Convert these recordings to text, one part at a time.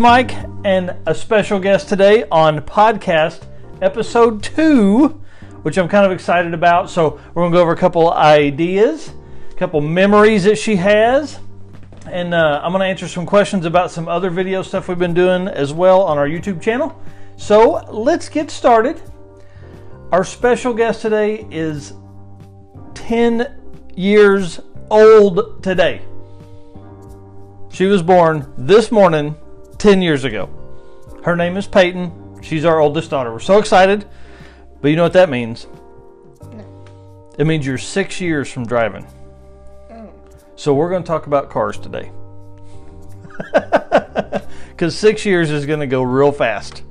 Mike and a special guest today on podcast episode two, which I'm kind of excited about. So we're gonna go over a couple ideas, a couple memories that she has, and uh, I'm gonna answer some questions about some other video stuff we've been doing as well on our YouTube channel. So let's get started. Our special guest today is 10 years old today. She was born this morning 10 years ago. Her name is Peyton. She's our oldest daughter. We're so excited. But you know what that means? No. It means you're six years from driving. Mm. So we're going to talk about cars today. Because six years is going to go real fast.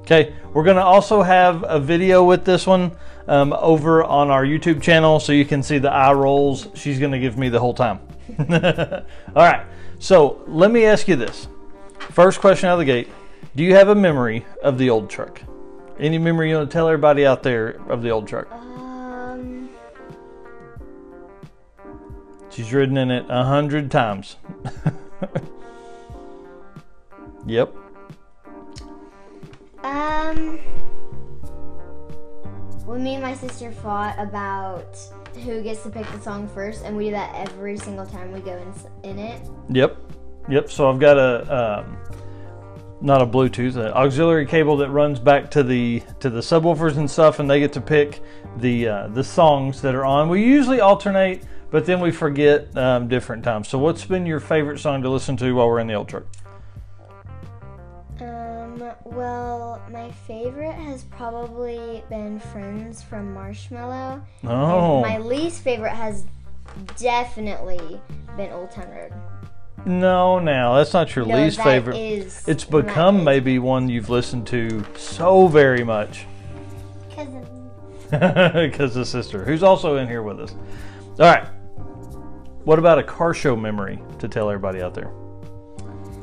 Okay, we're going to also have a video with this one um, over on our YouTube channel so you can see the eye rolls she's going to give me the whole time. All right, so let me ask you this. First question out of the gate Do you have a memory of the old truck? Any memory you want to tell everybody out there of the old truck? Um, She's ridden in it a hundred times. yep. um, when me and my sister fought about who gets to pick the song first, and we do that every single time we go in, in it. Yep. Yep. So I've got a um, not a Bluetooth, an auxiliary cable that runs back to the to the subwoofers and stuff, and they get to pick the uh, the songs that are on. We usually alternate, but then we forget um, different times. So what's been your favorite song to listen to while we're in the old truck? Um, well, my favorite has probably been Friends from Marshmello. Oh, And my least favorite has definitely been Old Town Road. No, now that's not your No, least that favorite. is It's become maybe one you've listened to so very much. Cousin. because the sister, who's also in here with us. All right. What about a car show memory to tell everybody out there?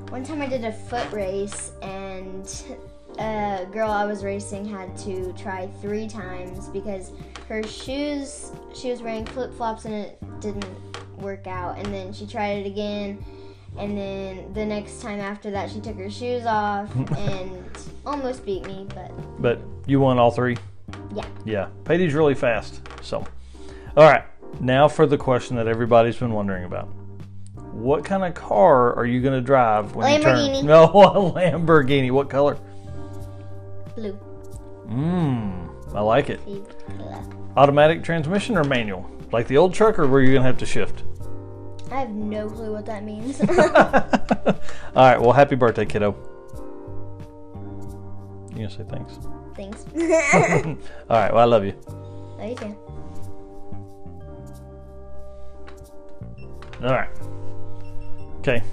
One time I did a foot race and a girl I was racing had to try three times because her shoes, she was wearing flip flops and it didn't work out. And then she tried it again. And then the next time after that, she took her shoes off and almost beat me, but But you won all three. yeah. Yeah, Patty's really fast. So, all right. Now for the question that everybody's been wondering about. What kind of car are you going to drive when you Lamborghini. turn? No, a Lamborghini. What color? Blue. Mmm, I like it. Automatic transmission or manual? Like the old truck, or were you going to have to shift? I have no clue what that means. All right. Well, happy birthday, kiddo. You gonna say thanks? Thanks. All right. Well, I love you. There you go. All right. Okay.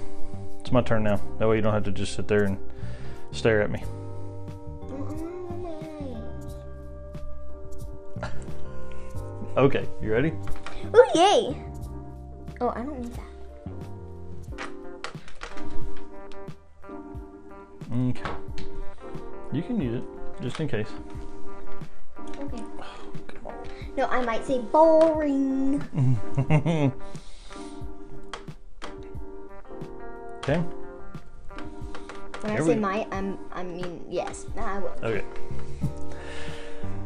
It's my turn now. That way you don't have to just sit there and stare at me. Mm-hmm. Okay. You ready? Oh yay! Oh, I don't need that. Okay. You can use it just in case. Okay. On. No, I might say boring. okay. When Here I say we- might, I'm I mean yes. I will. Okay.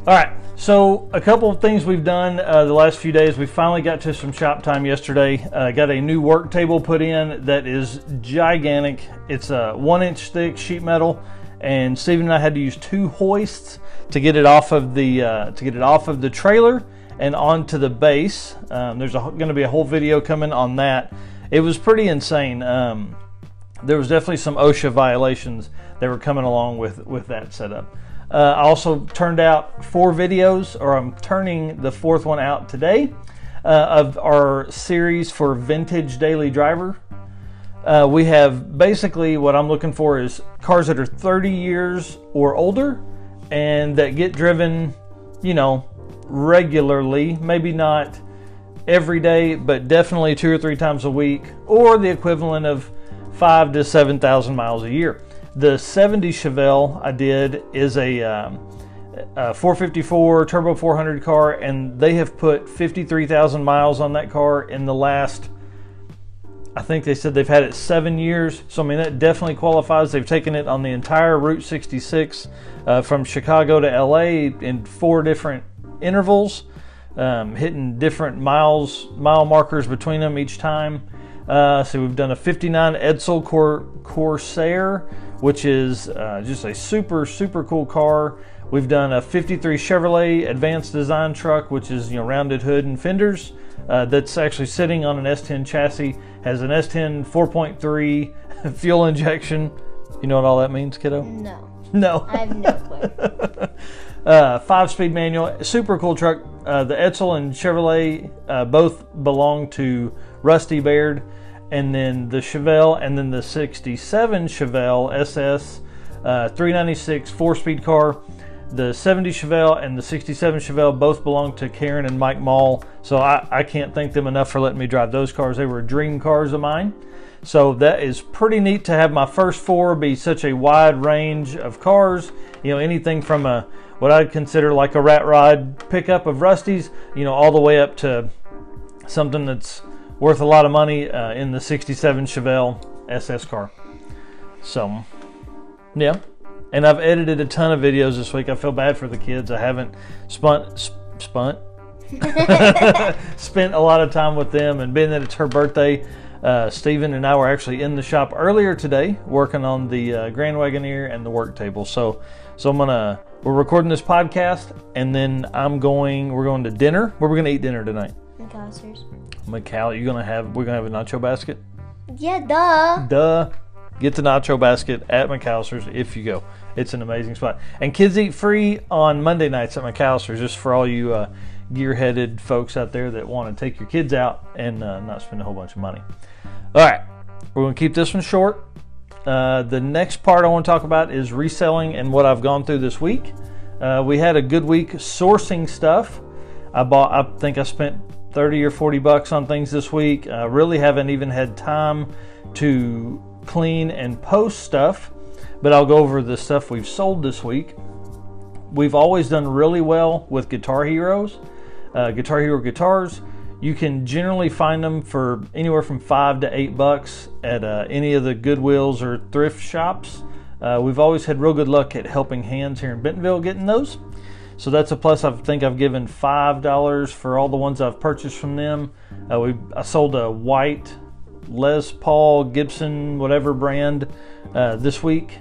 All right. So a couple of things we've done uh, the last few days. We finally got to some shop time yesterday. Uh, got a new work table put in that is gigantic. It's a one inch thick sheet metal, and Stephen and I had to use two hoists to get it off of the uh, to get it off of the trailer and onto the base. Um, there's going to be a whole video coming on that. It was pretty insane. Um, there was definitely some OSHA violations that were coming along with with that setup. Uh, I also turned out four videos, or I'm turning the fourth one out today, uh, of our series for Vintage Daily Driver. Uh, we have basically what I'm looking for is cars that are 30 years or older and that get driven, you know, regularly, maybe not every day, but definitely two or three times a week, or the equivalent of five to 7,000 miles a year. The 70 Chevelle I did is a, um, a 454 Turbo 400 car, and they have put 53,000 miles on that car in the last I think they said they've had it seven years. So, I mean, that definitely qualifies. They've taken it on the entire Route 66 uh, from Chicago to LA in four different intervals, um, hitting different miles, mile markers between them each time. Uh, so, we've done a 59 Edsel Cor- Corsair, which is uh, just a super, super cool car. We've done a 53 Chevrolet Advanced Design truck, which is you know rounded hood and fenders. Uh, that's actually sitting on an S10 chassis. Has an S10 4.3 fuel injection. You know what all that means, kiddo? No. No. I have no clue. uh, five-speed manual, super cool truck. Uh, the Edsel and Chevrolet uh, both belong to Rusty Baird, and then the Chevelle, and then the '67 Chevelle SS, uh, 396 four-speed car. The 70 Chevelle and the 67 Chevelle both belong to Karen and Mike Mall, so I, I can't thank them enough for letting me drive those cars. They were dream cars of mine. So that is pretty neat to have my first four be such a wide range of cars. You know, anything from a what I'd consider like a rat rod pickup of Rusty's, you know, all the way up to something that's worth a lot of money uh, in the 67 Chevelle SS car. So, yeah. And I've edited a ton of videos this week. I feel bad for the kids. I haven't spun, sp- spun, spent a lot of time with them. And being that it's her birthday, uh, Stephen and I were actually in the shop earlier today working on the uh, Grand Wagoneer and the work table. So, so I'm gonna we're recording this podcast, and then I'm going. We're going to dinner. Where we're gonna eat dinner tonight? McAlister's. McCall, you gonna have? We're gonna have a nacho basket. Yeah, duh. Duh. Get the nacho basket at McAlister's if you go. It's an amazing spot. And kids eat free on Monday nights at McAlister's, just for all you uh, gear-headed folks out there that want to take your kids out and uh, not spend a whole bunch of money. All right, we're going to keep this one short. Uh, the next part I want to talk about is reselling and what I've gone through this week. Uh, we had a good week sourcing stuff. I bought. I think I spent 30 or 40 bucks on things this week. I really haven't even had time to clean and post stuff, but I'll go over the stuff we've sold this week. We've always done really well with Guitar Heroes, uh, Guitar Hero guitars. You can generally find them for anywhere from five to eight bucks at uh, any of the Goodwills or thrift shops. Uh, we've always had real good luck at helping hands here in Bentonville getting those. So that's a plus. I think I've given five dollars for all the ones I've purchased from them. Uh, we I sold a white Les Paul Gibson whatever brand uh, this week.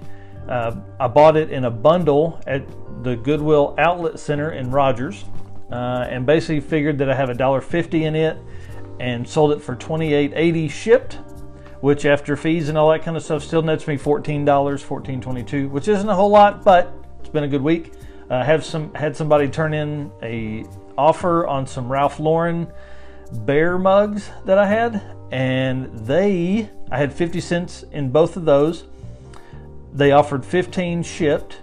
Uh, I bought it in a bundle at the Goodwill Outlet Center in Rogers, uh, and basically figured that I have a dollar fifty in it, and sold it for twenty eight eighty shipped. Which after fees and all that kind of stuff still nets me fourteen dollars, fourteen twenty two, which isn't a whole lot, but it's been a good week. Uh, have some had somebody turn in a offer on some Ralph Lauren bear mugs that I had, and they I had 50 cents in both of those. They offered 15 shipped,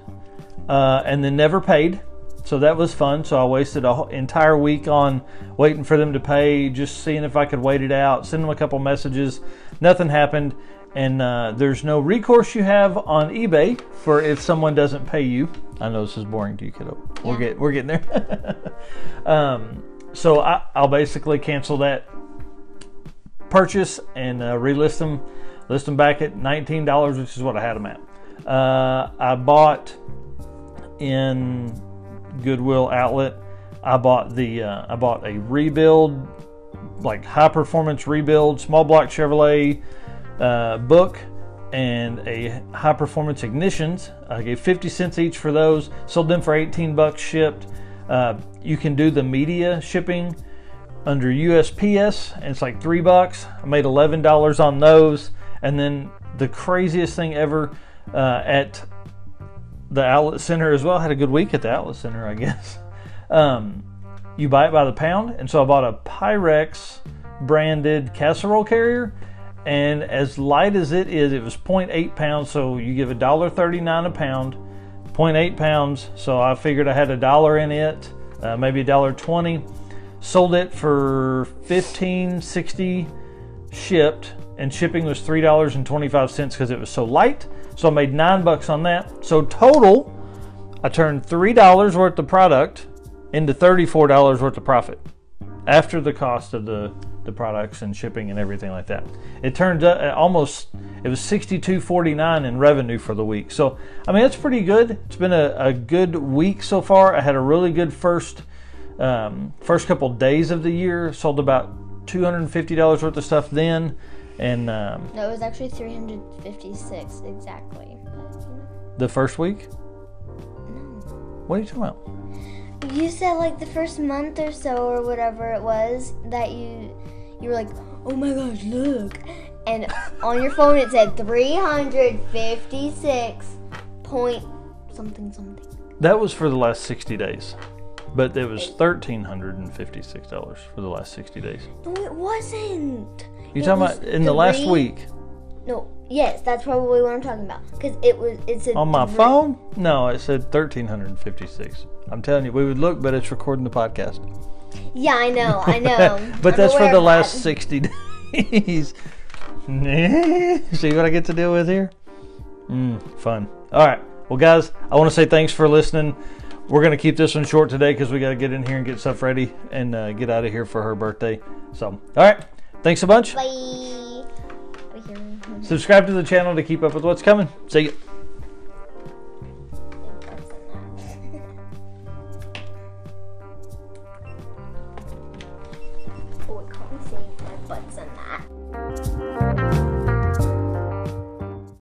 uh, and then never paid. So that was fun. So I wasted an entire week on waiting for them to pay, just seeing if I could wait it out, send them a couple messages. Nothing happened, and uh, there's no recourse you have on eBay for if someone doesn't pay you. I know this is boring to you, kiddo. We're get we're getting there. um, so I, I'll basically cancel that purchase and uh, relist them, list them back at nineteen dollars, which is what I had them at. Uh, I bought in Goodwill outlet. I bought the uh, I bought a rebuild, like high performance rebuild, small block Chevrolet uh, book, and a high performance ignitions. I gave 50 cents each for those. Sold them for 18 bucks shipped. Uh, you can do the media shipping under USPS, and it's like three bucks. I made eleven dollars on those, and then the craziest thing ever uh, at the outlet center as well. Had a good week at the outlet center, I guess. Um, you buy it by the pound, and so I bought a Pyrex branded casserole carrier, and as light as it is, it was 0.8 pounds. So you give a dollar 39 a pound, 0.8 pounds. So I figured I had a dollar in it, uh, maybe a dollar 20. Sold it for 15.60 shipped, and shipping was three dollars and 25 cents because it was so light. So I made nine bucks on that. So total, I turned three dollars worth of product into $34 worth of profit. after the cost of the the products and shipping and everything like that. It turned out uh, almost it was 62.49 in revenue for the week. So I mean it's pretty good. It's been a, a good week so far. I had a really good first um, first couple days of the year. Sold about $250 worth of stuff then, and um, No, it was actually 356 exactly. the first week. No. What are you talking about? You said like the first month or so or whatever it was that you you were like, "Oh my gosh, look." And on your phone it said 356 point something something. That was for the last 60 days. But it was $1,356 for the last 60 days. No, it wasn't. You It talking was about in the last week No, yes, that's probably what I'm talking about. Cuz it was it's a on my phone? No, it said 1,356. I'm telling you, we would look, but it's recording the podcast. Yeah, I know. I know. but I'm that's for aware the of last that. 60 days. See what I get to deal with here? Mm, fun. All right. Well, guys, I want to say thanks for listening. We're going to keep this one short today because we got to get in here and get stuff ready and uh, get out of here for her birthday. So, all right. Thanks a bunch. Bye. Subscribe to the channel to keep up with what's coming. See you.